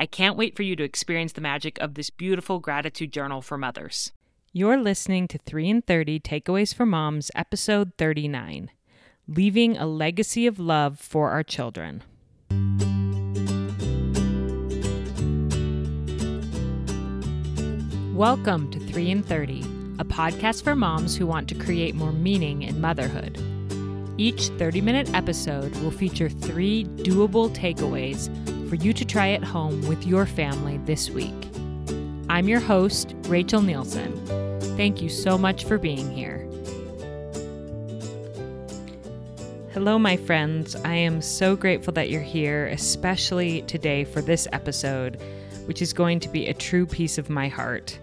I can't wait for you to experience the magic of this beautiful gratitude journal for mothers. You're listening to 3 in 30 Takeaways for Moms, episode 39 Leaving a Legacy of Love for Our Children. Welcome to 3 in 30, a podcast for moms who want to create more meaning in motherhood. Each 30 minute episode will feature three doable takeaways for you to try at home with your family this week. I'm your host, Rachel Nielsen. Thank you so much for being here. Hello, my friends. I am so grateful that you're here, especially today for this episode, which is going to be a true piece of my heart.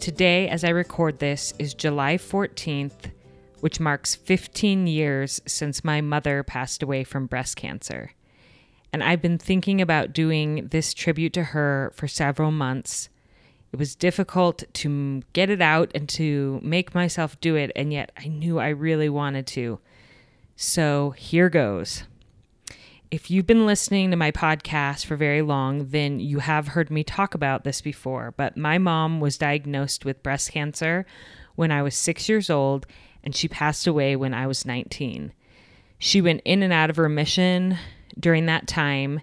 Today, as I record this, is July 14th, which marks 15 years since my mother passed away from breast cancer. And I've been thinking about doing this tribute to her for several months. It was difficult to get it out and to make myself do it, and yet I knew I really wanted to. So here goes. If you've been listening to my podcast for very long, then you have heard me talk about this before. But my mom was diagnosed with breast cancer when I was six years old, and she passed away when I was 19. She went in and out of remission during that time,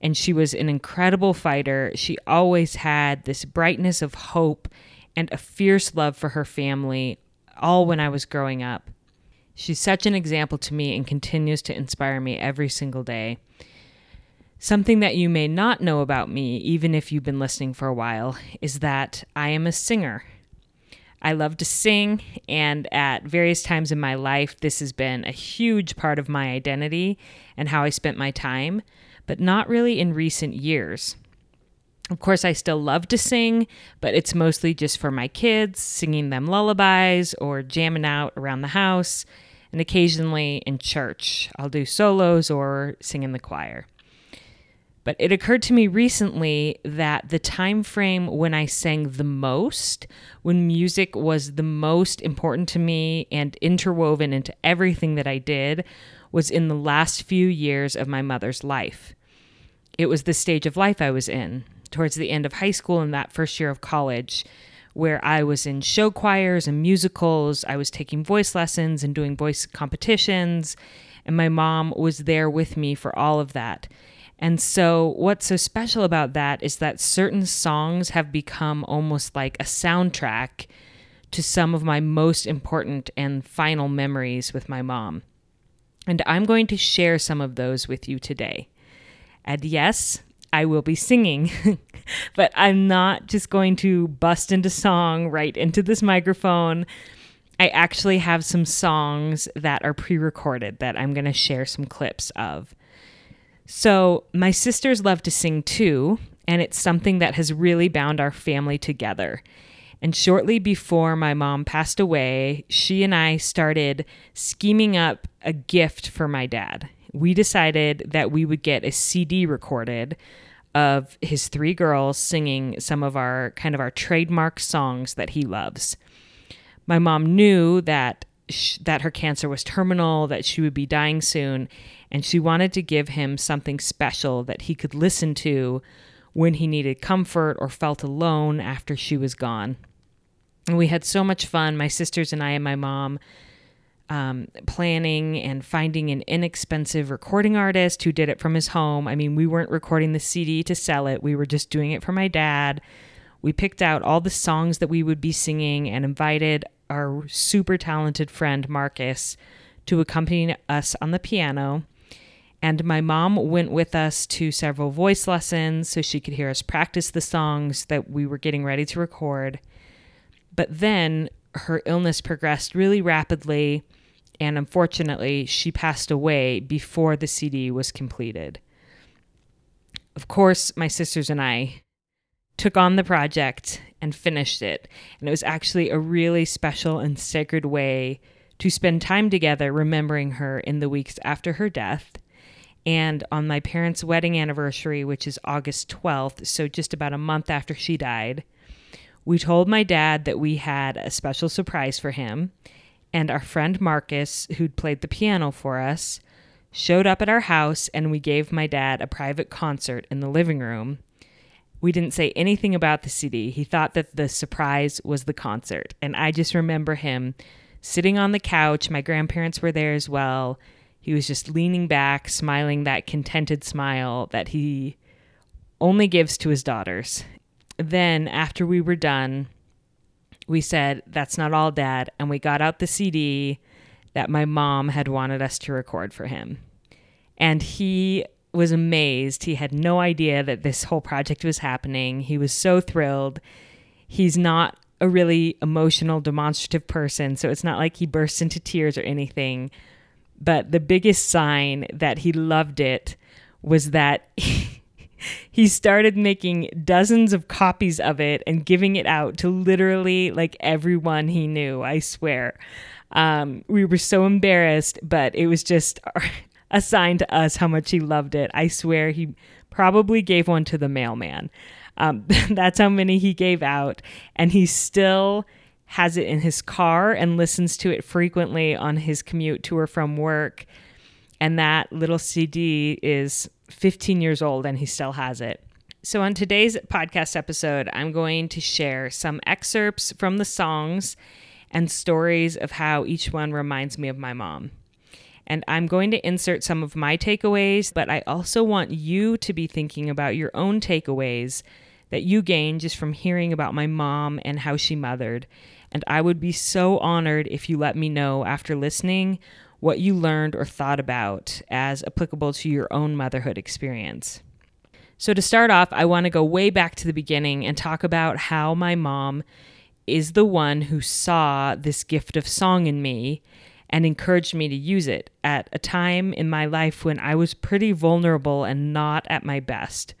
and she was an incredible fighter. She always had this brightness of hope and a fierce love for her family, all when I was growing up. She's such an example to me and continues to inspire me every single day. Something that you may not know about me, even if you've been listening for a while, is that I am a singer. I love to sing, and at various times in my life, this has been a huge part of my identity and how I spent my time, but not really in recent years. Of course, I still love to sing, but it's mostly just for my kids, singing them lullabies or jamming out around the house, and occasionally in church. I'll do solos or sing in the choir. But it occurred to me recently that the time frame when I sang the most, when music was the most important to me and interwoven into everything that I did, was in the last few years of my mother's life. It was the stage of life I was in, towards the end of high school and that first year of college, where I was in show choirs and musicals. I was taking voice lessons and doing voice competitions, and my mom was there with me for all of that. And so, what's so special about that is that certain songs have become almost like a soundtrack to some of my most important and final memories with my mom. And I'm going to share some of those with you today. And yes, I will be singing, but I'm not just going to bust into song right into this microphone. I actually have some songs that are pre recorded that I'm going to share some clips of. So, my sisters love to sing too, and it's something that has really bound our family together. And shortly before my mom passed away, she and I started scheming up a gift for my dad. We decided that we would get a CD recorded of his three girls singing some of our kind of our trademark songs that he loves. My mom knew that sh- that her cancer was terminal, that she would be dying soon, and she wanted to give him something special that he could listen to when he needed comfort or felt alone after she was gone. And we had so much fun, my sisters and I and my mom, um, planning and finding an inexpensive recording artist who did it from his home. I mean, we weren't recording the CD to sell it, we were just doing it for my dad. We picked out all the songs that we would be singing and invited our super talented friend Marcus to accompany us on the piano. And my mom went with us to several voice lessons so she could hear us practice the songs that we were getting ready to record. But then her illness progressed really rapidly, and unfortunately, she passed away before the CD was completed. Of course, my sisters and I took on the project and finished it, and it was actually a really special and sacred way to spend time together remembering her in the weeks after her death and on my parents' wedding anniversary, which is August 12th, so just about a month after she died, we told my dad that we had a special surprise for him. And our friend Marcus, who'd played the piano for us, showed up at our house and we gave my dad a private concert in the living room. We didn't say anything about the CD. He thought that the surprise was the concert. And I just remember him sitting on the couch. My grandparents were there as well he was just leaning back, smiling that contented smile that he only gives to his daughters. Then, after we were done, we said, That's not all, Dad. And we got out the CD that my mom had wanted us to record for him. And he was amazed. He had no idea that this whole project was happening. He was so thrilled. He's not a really emotional, demonstrative person, so it's not like he burst into tears or anything. But the biggest sign that he loved it was that he started making dozens of copies of it and giving it out to literally like everyone he knew, I swear. Um, we were so embarrassed, but it was just a sign to us how much he loved it. I swear he probably gave one to the mailman. Um, that's how many he gave out. And he still has it in his car and listens to it frequently on his commute to or from work. And that little CD is 15 years old and he still has it. So, on today's podcast episode, I'm going to share some excerpts from the songs and stories of how each one reminds me of my mom. And I'm going to insert some of my takeaways, but I also want you to be thinking about your own takeaways that you gained just from hearing about my mom and how she mothered and I would be so honored if you let me know after listening what you learned or thought about as applicable to your own motherhood experience. So, to start off, I want to go way back to the beginning and talk about how my mom is the one who saw this gift of song in me and encouraged me to use it at a time in my life when I was pretty vulnerable and not at my best.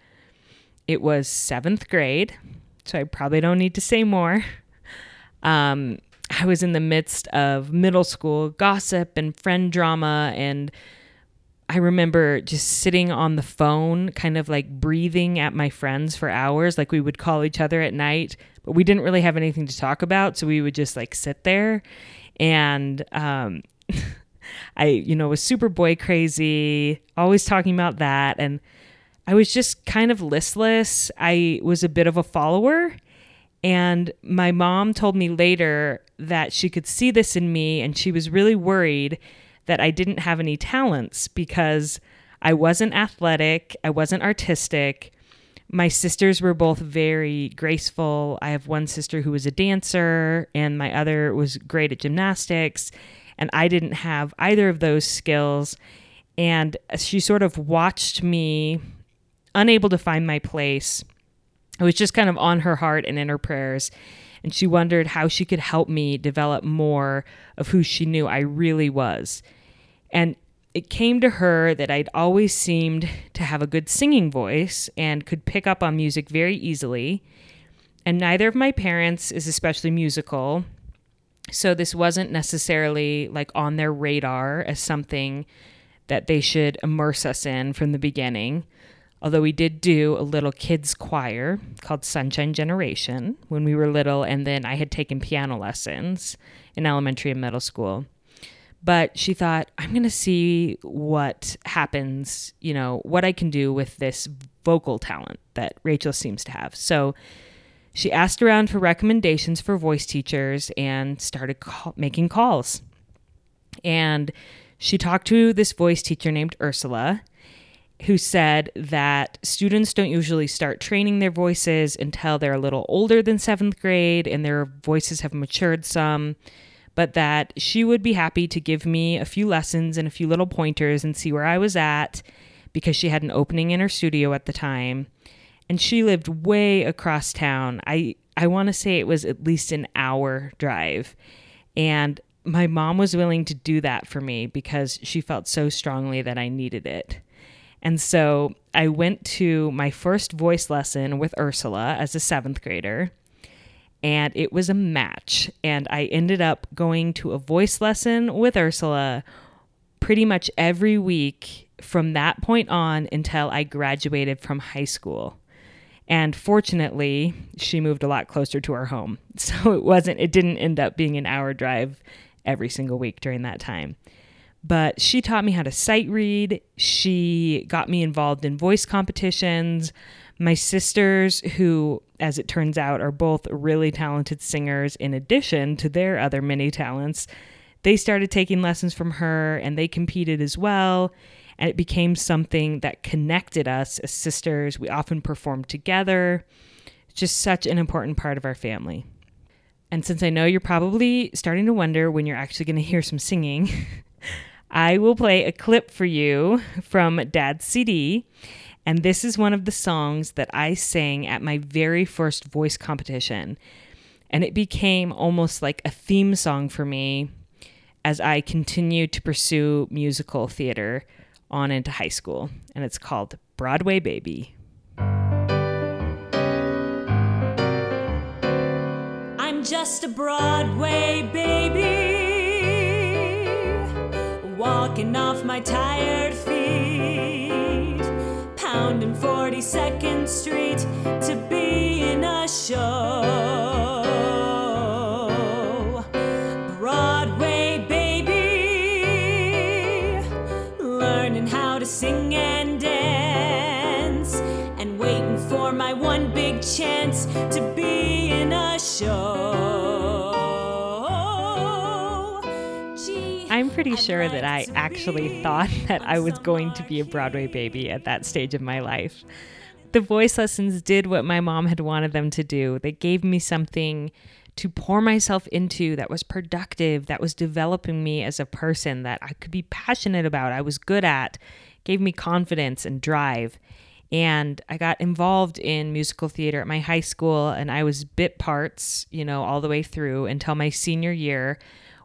It was seventh grade, so I probably don't need to say more. Um, I was in the midst of middle school gossip and friend drama. And I remember just sitting on the phone, kind of like breathing at my friends for hours. Like we would call each other at night, but we didn't really have anything to talk about. So we would just like sit there. And um, I, you know, was super boy crazy, always talking about that. And I was just kind of listless. I was a bit of a follower and my mom told me later that she could see this in me and she was really worried that I didn't have any talents because I wasn't athletic, I wasn't artistic. My sisters were both very graceful. I have one sister who was a dancer, and my other was great at gymnastics. And I didn't have either of those skills. And she sort of watched me unable to find my place it was just kind of on her heart and in her prayers. And she wondered how she could help me develop more of who she knew I really was. And it came to her that I'd always seemed to have a good singing voice and could pick up on music very easily. And neither of my parents is especially musical. So this wasn't necessarily like on their radar as something that they should immerse us in from the beginning. Although we did do a little kids choir called Sunshine Generation when we were little, and then I had taken piano lessons in elementary and middle school. But she thought, I'm going to see what happens, you know, what I can do with this vocal talent that Rachel seems to have. So she asked around for recommendations for voice teachers and started call- making calls. And she talked to this voice teacher named Ursula, who said that students don't usually start training their voices until they're a little older than seventh grade and their voices have matured some, but that she would be happy to give me a few lessons and a few little pointers and see where I was at because she had an opening in her studio at the time. And she lived way across town. I, I want to say it was at least an hour drive. And my mom was willing to do that for me because she felt so strongly that I needed it. And so I went to my first voice lesson with Ursula as a seventh grader, and it was a match. And I ended up going to a voice lesson with Ursula pretty much every week from that point on until I graduated from high school. And fortunately, she moved a lot closer to our home. So it wasn't, it didn't end up being an hour drive every single week during that time. But she taught me how to sight read. She got me involved in voice competitions. My sisters, who, as it turns out, are both really talented singers in addition to their other many talents, they started taking lessons from her and they competed as well. And it became something that connected us as sisters. We often performed together. Just such an important part of our family. And since I know you're probably starting to wonder when you're actually going to hear some singing, I will play a clip for you from Dad's CD. And this is one of the songs that I sang at my very first voice competition. And it became almost like a theme song for me as I continued to pursue musical theater on into high school. And it's called Broadway Baby. I'm just a Broadway baby, walking off my tired feet, pounding 42nd Street to be in a show. Pretty sure that I actually thought that I was going to be a Broadway baby at that stage of my life. The voice lessons did what my mom had wanted them to do. They gave me something to pour myself into that was productive, that was developing me as a person that I could be passionate about, I was good at, gave me confidence and drive. And I got involved in musical theater at my high school, and I was bit parts, you know, all the way through until my senior year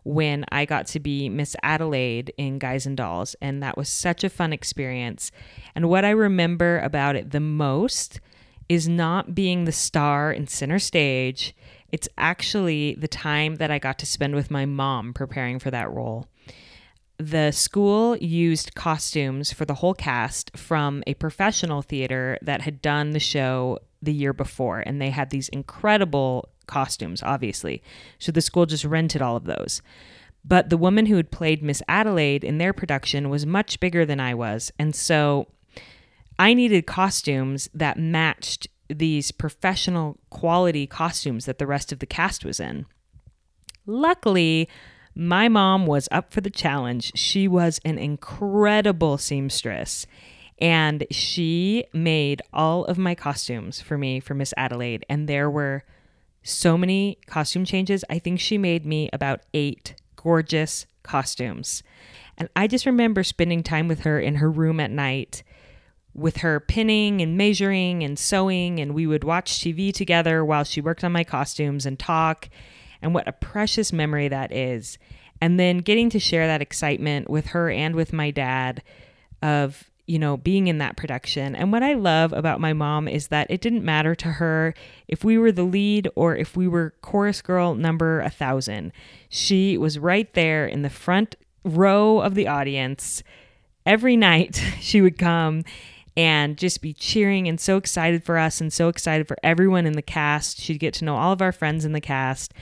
when I got to be Miss Adelaide in Guys and Dolls. And that was such a fun experience. And what I remember about it the most is not being the star in center stage. It's actually the time that I got to spend with my mom preparing for that role. The school used costumes for the whole cast from a professional theater that had done the show the year before, and they had these incredible costumes, obviously. So the school just rented all of those. But the woman who had played Miss Adelaide in their production was much bigger than I was. And so I needed costumes that matched these professional quality costumes that the rest of the cast was in. Luckily, my mom was up for the challenge. She was an incredible seamstress. And she made all of my costumes for me for Miss Adelaide. And there were so many costume changes. I think she made me about eight gorgeous costumes. And I just remember spending time with her in her room at night with her pinning and measuring and sewing. And we would watch TV together while she worked on my costumes and talk. And what a precious memory that is. And then getting to share that excitement with her and with my dad of you know, being in that production. And what I love about my mom is that it didn't matter to her if we were the lead or if we were chorus girl number a thousand. She was right there in the front row of the audience. Every night she would come and just be cheering and so excited for us and so excited for everyone in the cast. She'd get to know all of our friends in the cast.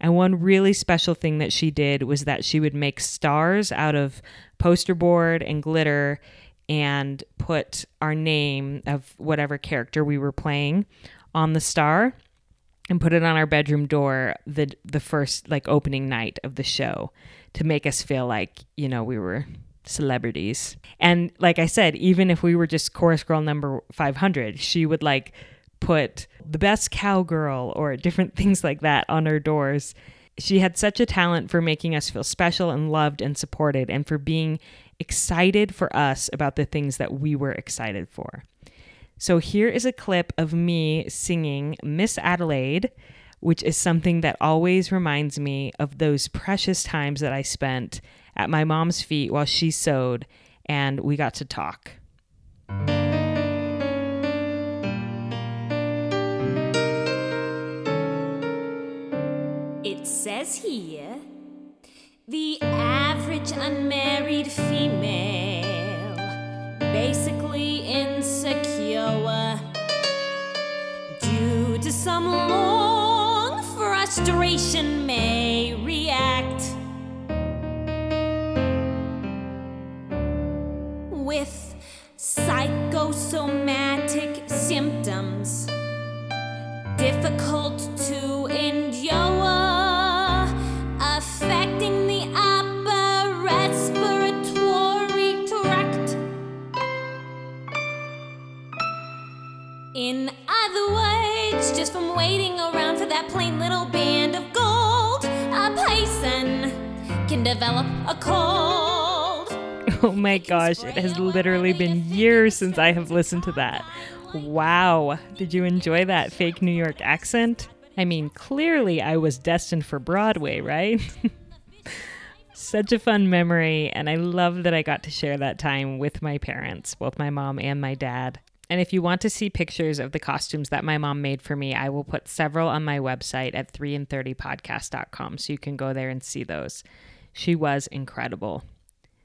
And one really special thing that she did was that she would make stars out of poster board and glitter and put our name of whatever character we were playing on the star. and put it on our bedroom door the the first like opening night of the show to make us feel like, you know, we were celebrities. And like I said, even if we were just chorus girl number 500, she would like put the best cowgirl or different things like that on her doors. She had such a talent for making us feel special and loved and supported and for being excited for us about the things that we were excited for. So here is a clip of me singing Miss Adelaide, which is something that always reminds me of those precious times that I spent at my mom's feet while she sewed and we got to talk. It says here the average unmarried female, basically insecure, due to some long frustration, gosh, it has literally been years since I have listened to that. Wow. Did you enjoy that fake New York accent? I mean, clearly I was destined for Broadway, right? Such a fun memory, and I love that I got to share that time with my parents, both my mom and my dad. And if you want to see pictures of the costumes that my mom made for me, I will put several on my website at 3in30podcast.com so you can go there and see those. She was incredible.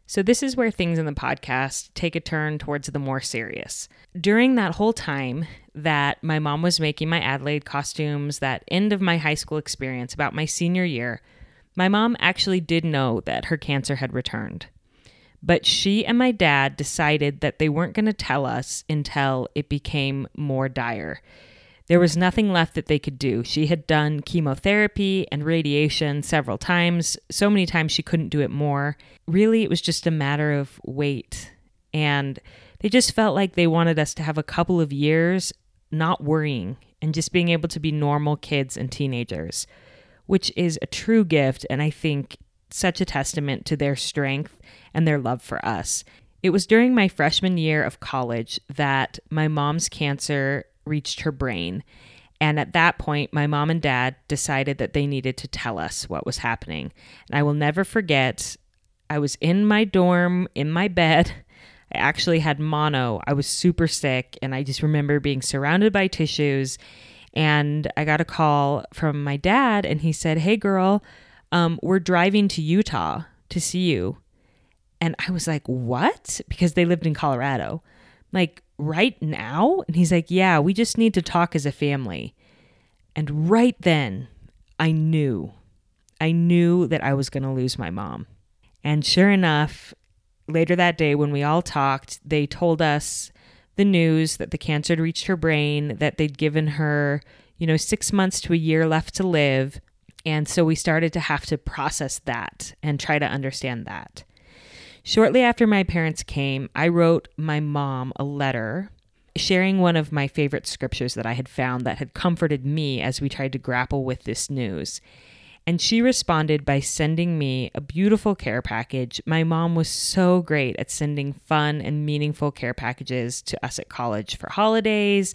So, this is where things in the podcast take a turn towards the more serious. During that whole time that my mom was making my Adelaide costumes, that end of my high school experience, about my senior year, my mom actually did know that her cancer had returned. But she and my dad decided that they weren't going to tell us until it became more dire. There was nothing left that they could do. She had done chemotherapy and radiation several times, so many times she couldn't do it more. Really, it was just a matter of wait. And they just felt like they wanted us to have a couple of years not worrying and just being able to be normal kids and teenagers, which is a true gift. And I think such a testament to their strength and their love for us. It was during my freshman year of college that my mom's cancer reached her brain. And at that point, my mom and dad decided that they needed to tell us what was happening. And I will never forget, I was in my dorm, in my bed. I actually had mono. I was super sick. And I just remember being surrounded by tissues. And I got a call from my dad, and he said, Hey, girl, um, we're driving to Utah to see you. And I was like, What? Because they lived in Colorado. Like, right now? And he's like, Yeah, we just need to talk as a family. And right then, I knew. I knew that I was going to lose my mom. And sure enough, later that day when we all talked, they told us the news that the cancer had reached her brain, that they'd given her, you know, six months to a year left to live. And so we started to have to process that and try to understand that. Shortly after my parents came, I wrote my mom a letter sharing one of my favorite scriptures that I had found that had comforted me as we tried to grapple with this news. And she responded by sending me a beautiful care package. My mom was so great at sending fun and meaningful care packages to us at college for holidays,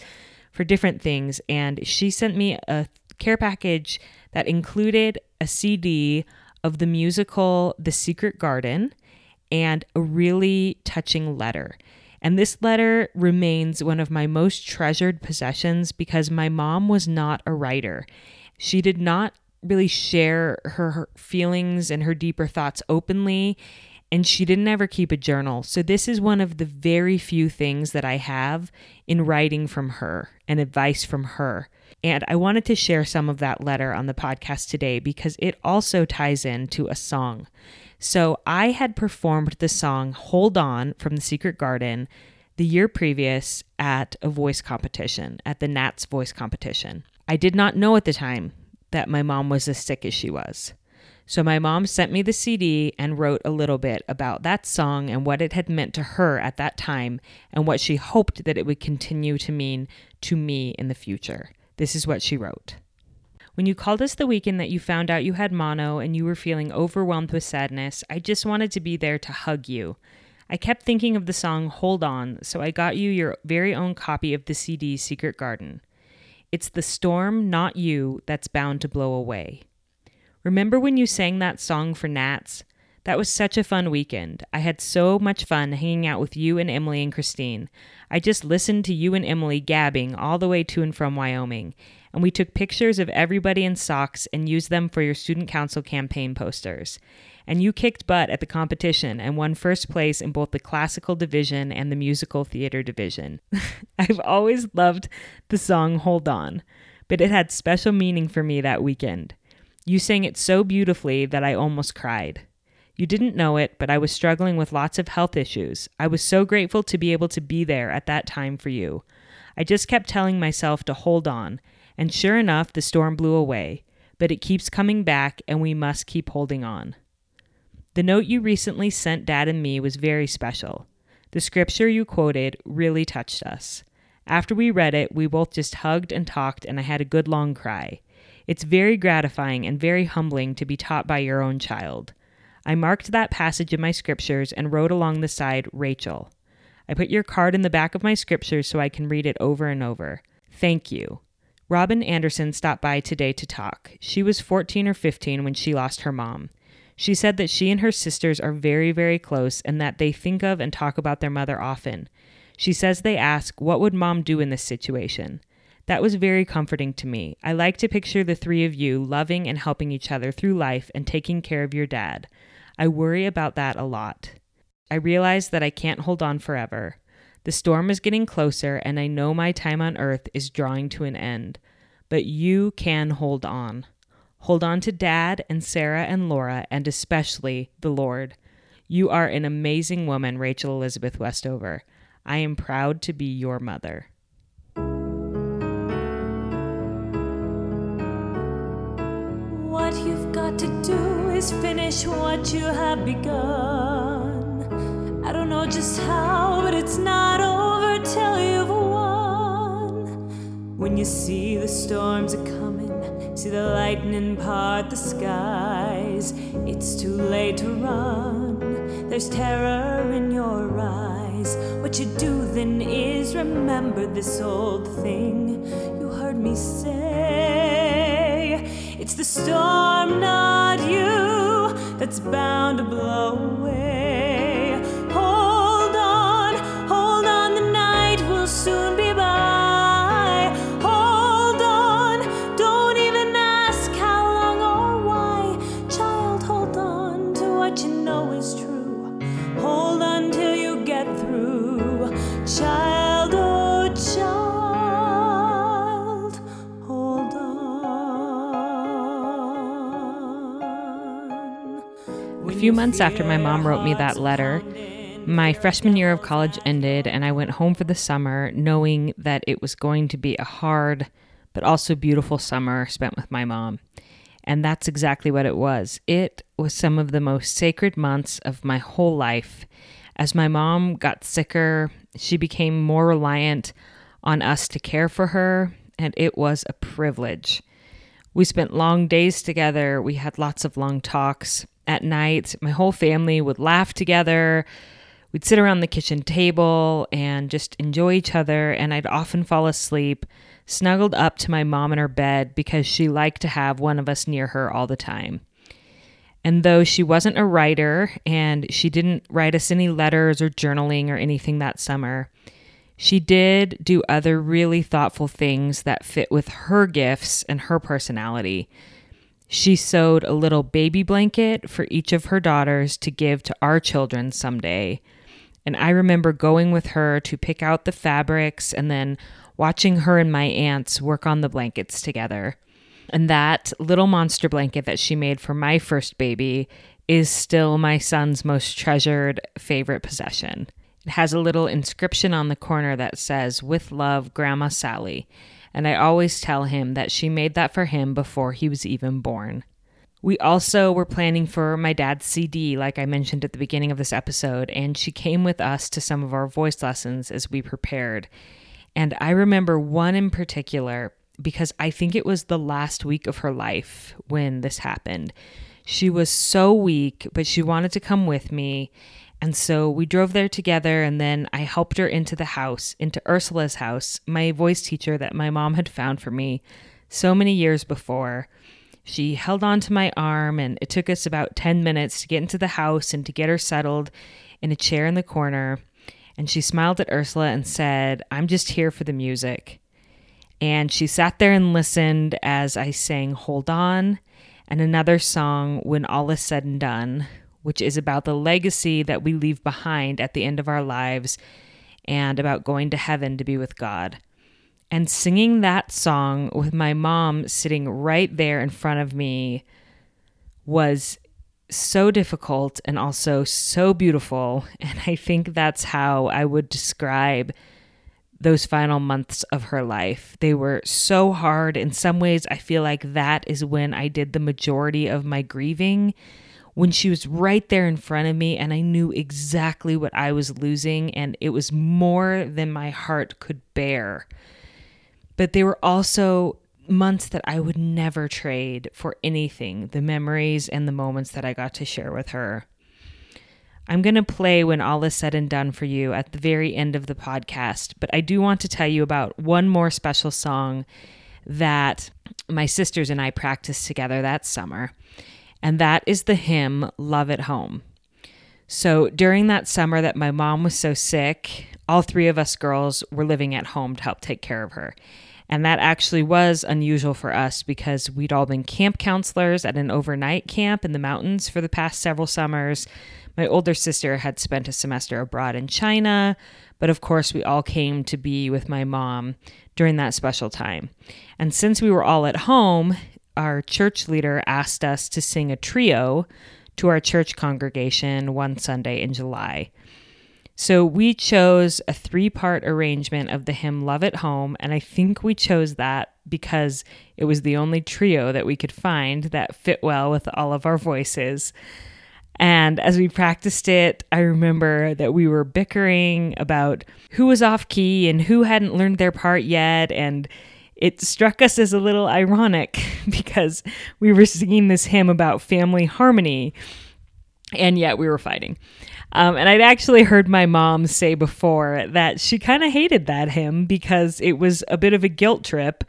for different things. And she sent me a care package that included a CD of the musical The Secret Garden and a really touching letter. And this letter remains one of my most treasured possessions because my mom was not a writer. She did not really share her, her, feelings and her deeper thoughts openly, and she didn't ever keep a journal. So, this is one of the very few things that I have in writing from her and advice from her. And I wanted to share some of that letter on the podcast today because it also ties into a song. So I had performed the song Hold On from The Secret Garden the year previous at a voice competition, at the Nats voice competition. I did not know at the time that my mom was as sick as she was. So my mom sent me the CD and wrote a little bit about that song and what it had meant to her at that time and what she hoped that it would continue to mean to me in the future. This is what she wrote. When you called us the weekend that you found out you had mono and you were feeling overwhelmed with sadness, I just wanted to be there to hug you. I kept thinking of the song Hold On, so I got you your very own copy of the CD Secret Garden. It's the storm, not you, that's bound to blow away. Remember when you sang that song for Nats? That was such a fun weekend. I had so much fun hanging out with you and Emily and Christine. I just listened to you and Emily gabbing all the way to and from Wyoming, and we took pictures of everybody in socks and used them for your student council campaign posters and you kicked butt at the competition and won first place in both the classical division and the musical theater division. I've always loved the song Hold On, but it had special meaning for me that weekend. You sang it so beautifully that I almost cried. You didn't know it, but I was struggling with lots of health issues. I was so grateful to be able to be there at that time for you. I just kept telling myself to hold on, and sure enough, the storm blew away. But it keeps coming back, and we must keep holding on. The note you recently sent Dad and me was very special. The scripture you quoted really touched us. After we read it, we both just hugged and talked, and I had a good long cry. It's very gratifying and very humbling to be taught by your own child. I marked that passage in my scriptures and wrote along the side, Rachel. I put your card in the back of my scriptures so I can read it over and over. Thank you. Robin Anderson stopped by today to talk. She was 14 or 15 when she lost her mom. She said that she and her sisters are very, very close and that they think of and talk about their mother often. She says they ask, What would mom do in this situation? That was very comforting to me. I like to picture the three of you loving and helping each other through life and taking care of your dad. I worry about that a lot. I realize that I can't hold on forever. The storm is getting closer, and I know my time on earth is drawing to an end. But you can hold on. Hold on to Dad and Sarah and Laura, and especially the Lord. You are an amazing woman, Rachel Elizabeth Westover. I am proud to be your mother. To do is finish what you have begun. I don't know just how, but it's not over till you've won. When you see the storms are coming See the lightning part the skies. It's too late to run. There's terror in your eyes. What you do then is remember this old thing you heard me say. It's the storm, not you, that's bound to blow away. Few months after my mom wrote me that letter, my freshman year of college ended, and I went home for the summer knowing that it was going to be a hard but also beautiful summer spent with my mom. And that's exactly what it was. It was some of the most sacred months of my whole life. As my mom got sicker, she became more reliant on us to care for her, and it was a privilege. We spent long days together. We had lots of long talks at night. My whole family would laugh together. We'd sit around the kitchen table and just enjoy each other, and I'd often fall asleep snuggled up to my mom in her bed because she liked to have one of us near her all the time. And though she wasn't a writer and she didn't write us any letters or journaling or anything that summer, she did do other really thoughtful things that fit with her gifts and her personality. She sewed a little baby blanket for each of her daughters to give to our children someday. And I remember going with her to pick out the fabrics and then watching her and my aunts work on the blankets together. And that little monster blanket that she made for my first baby is still my son's most treasured favorite possession. It has a little inscription on the corner that says, With love, Grandma Sally. And I always tell him that she made that for him before he was even born. We also were planning for my dad's CD, like I mentioned at the beginning of this episode, and she came with us to some of our voice lessons as we prepared. And I remember one in particular because I think it was the last week of her life when this happened. She was so weak, but she wanted to come with me. And so we drove there together, and then I helped her into the house, into Ursula's house, my voice teacher that my mom had found for me so many years before. She held on to my arm, and it took us about 10 minutes to get into the house and to get her settled in a chair in the corner. And she smiled at Ursula and said, I'm just here for the music. And she sat there and listened as I sang Hold On and another song, When All Is Said and Done, which is about the legacy that we leave behind at the end of our lives and about going to heaven to be with God. And singing that song with my mom sitting right there in front of me was so difficult and also so beautiful. And I think that's how I would describe those final months of her life. They were so hard. In some ways, I feel like that is when I did the majority of my grieving. When she was right there in front of me, and I knew exactly what I was losing, and it was more than my heart could bear but they were also months that I would never trade for anything the memories and the moments that I got to share with her. I'm going to play when all is said and done for you at the very end of the podcast, but I do want to tell you about one more special song that my sisters and I practiced together that summer, and that is the hymn Love at Home. So during that summer that my mom was so sick, all three of us girls were living at home to help take care of her. And that actually was unusual for us because we'd all been camp counselors at an overnight camp in the mountains for the past several summers. My older sister had spent a semester abroad in China, but of course, we all came to be with my mom during that special time. And since we were all at home, our church leader asked us to sing a trio to our church congregation one Sunday in July. So we chose a three part arrangement of the hymn Love at Home, and I think we chose that because it was the only trio that we could find that fit well with all of our voices. And as we practiced it, I remember that we were bickering about who was off key and who hadn't learned their part yet. And it struck us as a little ironic because we were singing this hymn about family harmony, and yet we were fighting. Um, and I'd actually heard my mom say before that she kind of hated that hymn because it was a bit of a guilt trip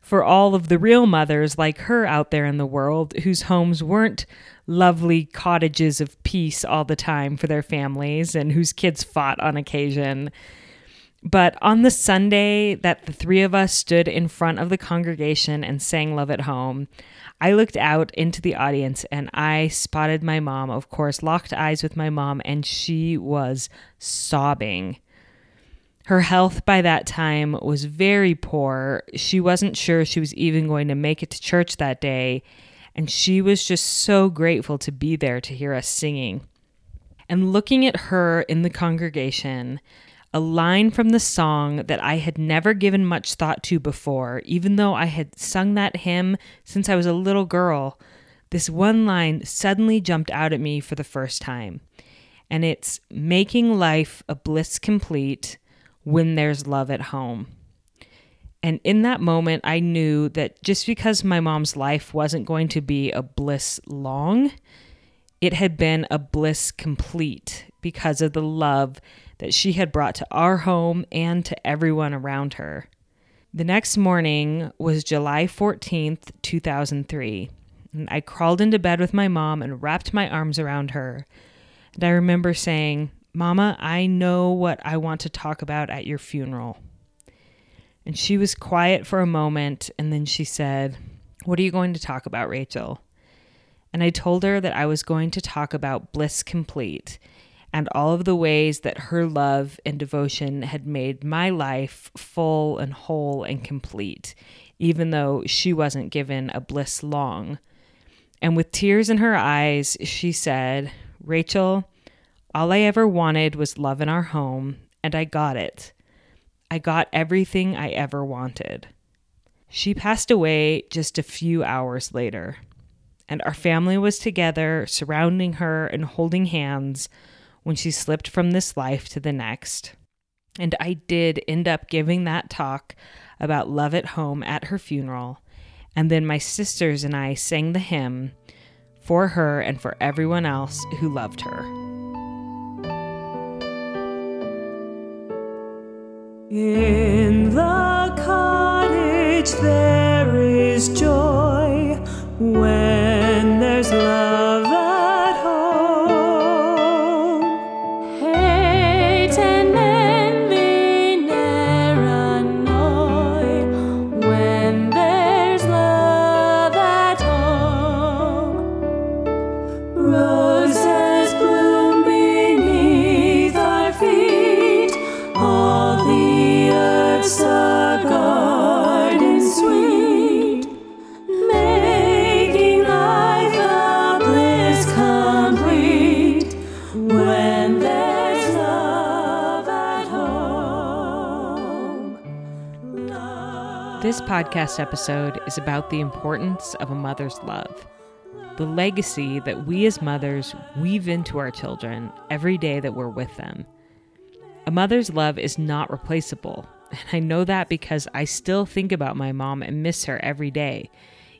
for all of the real mothers like her out there in the world whose homes weren't lovely cottages of peace all the time for their families and whose kids fought on occasion. But on the Sunday that the three of us stood in front of the congregation and sang Love at Home, I looked out into the audience and I spotted my mom, of course, locked eyes with my mom, and she was sobbing. Her health by that time was very poor. She wasn't sure she was even going to make it to church that day, and she was just so grateful to be there to hear us singing. And looking at her in the congregation, a line from the song that I had never given much thought to before, even though I had sung that hymn since I was a little girl. This one line suddenly jumped out at me for the first time. And it's making life a bliss complete when there's love at home. And in that moment, I knew that just because my mom's life wasn't going to be a bliss long, it had been a bliss complete because of the love that she had brought to our home and to everyone around her. The next morning was July 14th, 2003. And I crawled into bed with my mom and wrapped my arms around her. And I remember saying, Mama, I know what I want to talk about at your funeral. And she was quiet for a moment, and then she said, What are you going to talk about, Rachel? And I told her that I was going to talk about Bliss Complete and all of the ways that her love and devotion had made my life full and whole and complete, even though she wasn't given a bliss long. And with tears in her eyes, she said, Rachel, all I ever wanted was love in our home, and I got it. I got everything I ever wanted. She passed away just a few hours later, and our family was together, surrounding her and holding hands when she slipped from this life to the next. And I did end up giving that talk about love at home at her funeral. And then my sisters and I sang the hymn for her and for everyone else who loved her. In podcast episode is about the importance of a mother's love, the legacy that we as mothers weave into our children every day that we're with them. A mother's love is not replaceable, and I know that because I still think about my mom and miss her every day,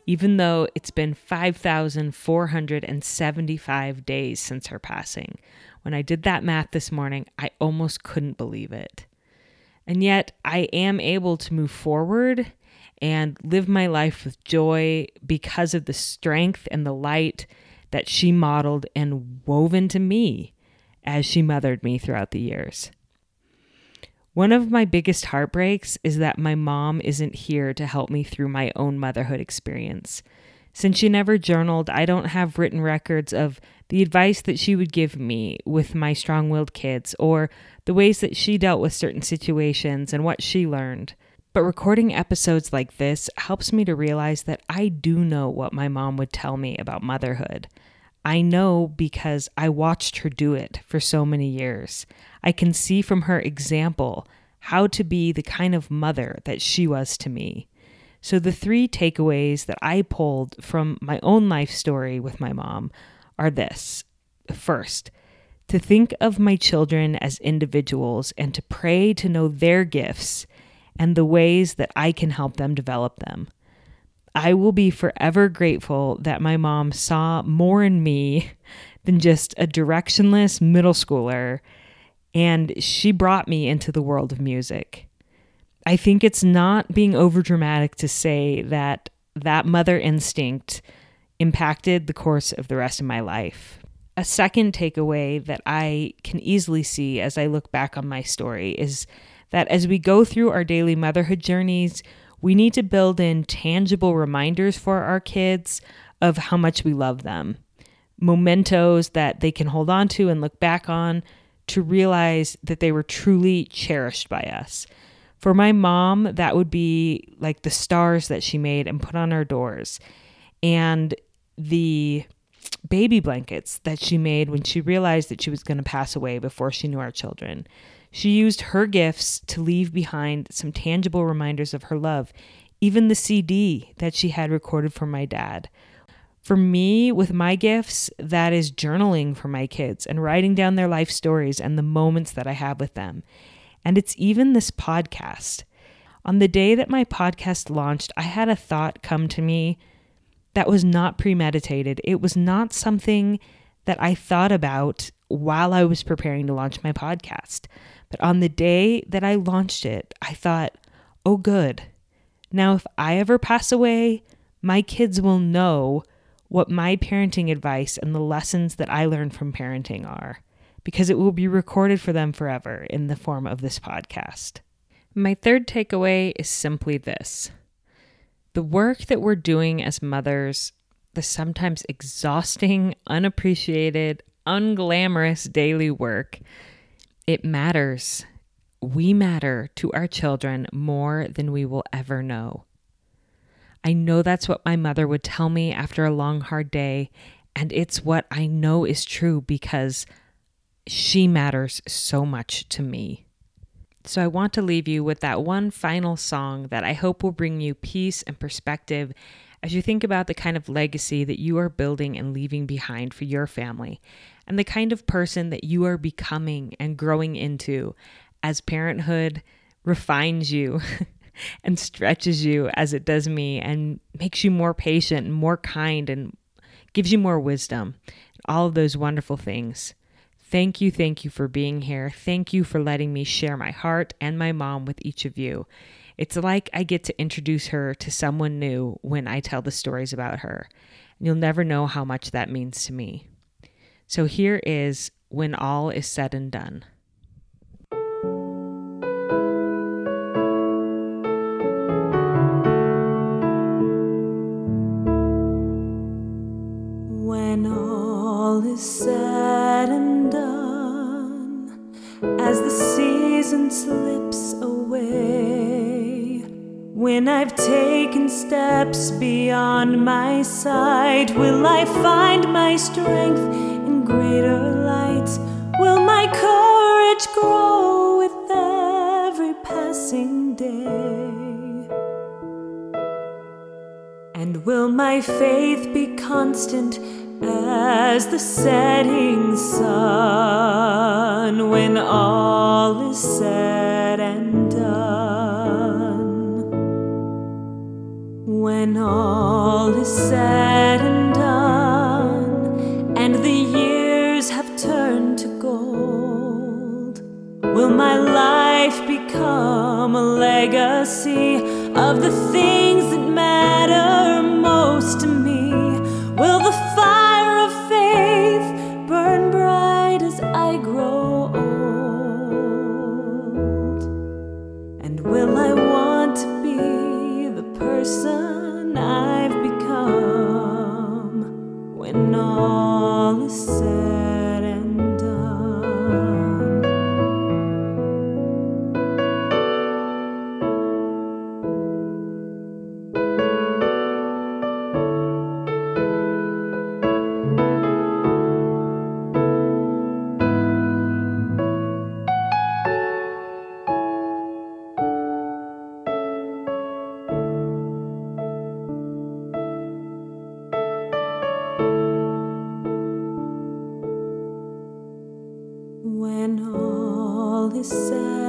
even though it's been 5,475 days since her passing. When I did that math this morning, I almost couldn't believe it. And yet, I am able to move forward and live my life with joy because of the strength and the light that she modeled and wove into me as she mothered me throughout the years. One of my biggest heartbreaks is that my mom isn't here to help me through my own motherhood experience. Since she never journaled, I don't have written records of the advice that she would give me with my strong willed kids or the ways that she dealt with certain situations and what she learned. But recording episodes like this helps me to realize that I do know what my mom would tell me about motherhood. I know because I watched her do it for so many years. I can see from her example how to be the kind of mother that she was to me. So, the three takeaways that I pulled from my own life story with my mom are this first, to think of my children as individuals and to pray to know their gifts and the ways that I can help them develop them. I will be forever grateful that my mom saw more in me than just a directionless middle schooler, and she brought me into the world of music. I think it's not being overdramatic to say that that mother instinct impacted the course of the rest of my life. A second takeaway that I can easily see as I look back on my story is that as we go through our daily motherhood journeys, we need to build in tangible reminders for our kids of how much we love them, mementos that they can hold on to and look back on to realize that they were truly cherished by us. For my mom, that would be like the stars that she made and put on our doors, and the baby blankets that she made when she realized that she was going to pass away before she knew our children. She used her gifts to leave behind some tangible reminders of her love, even the CD that she had recorded for my dad. For me, with my gifts, that is journaling for my kids and writing down their life stories and the moments that I have with them. And it's even this podcast. On the day that my podcast launched, I had a thought come to me that was not premeditated. It was not something that I thought about while I was preparing to launch my podcast. But on the day that I launched it, I thought, oh, good. Now, if I ever pass away, my kids will know what my parenting advice and the lessons that I learned from parenting are, because it will be recorded for them forever in the form of this podcast. My third takeaway is simply this the work that we're doing as mothers, the sometimes exhausting, unappreciated, unglamorous daily work, it matters. We matter to our children more than we will ever know. I know that's what my mother would tell me after a long, hard day, and it's what I know is true because she matters so much to me. So I want to leave you with that one final song that I hope will bring you peace and perspective as you think about the kind of legacy that you are building and leaving behind for your family, and the kind of person that you are becoming and growing into as parenthood refines you and stretches you as it does me and makes you more patient and more kind and gives you more wisdom. All of those wonderful things. Thank you, thank you for being here. Thank you for letting me share my heart and my mom with each of you. It's like I get to introduce her to someone new when I tell the stories about her. You'll never know how much that means to me. So here is When All Is Said and Done. When all is said and done, as the season slips away, when I've taken steps beyond my sight, will I find my strength greater light? Will my courage grow with every passing day? And will my faith be constant as the setting sun when all is said and done? When all is said all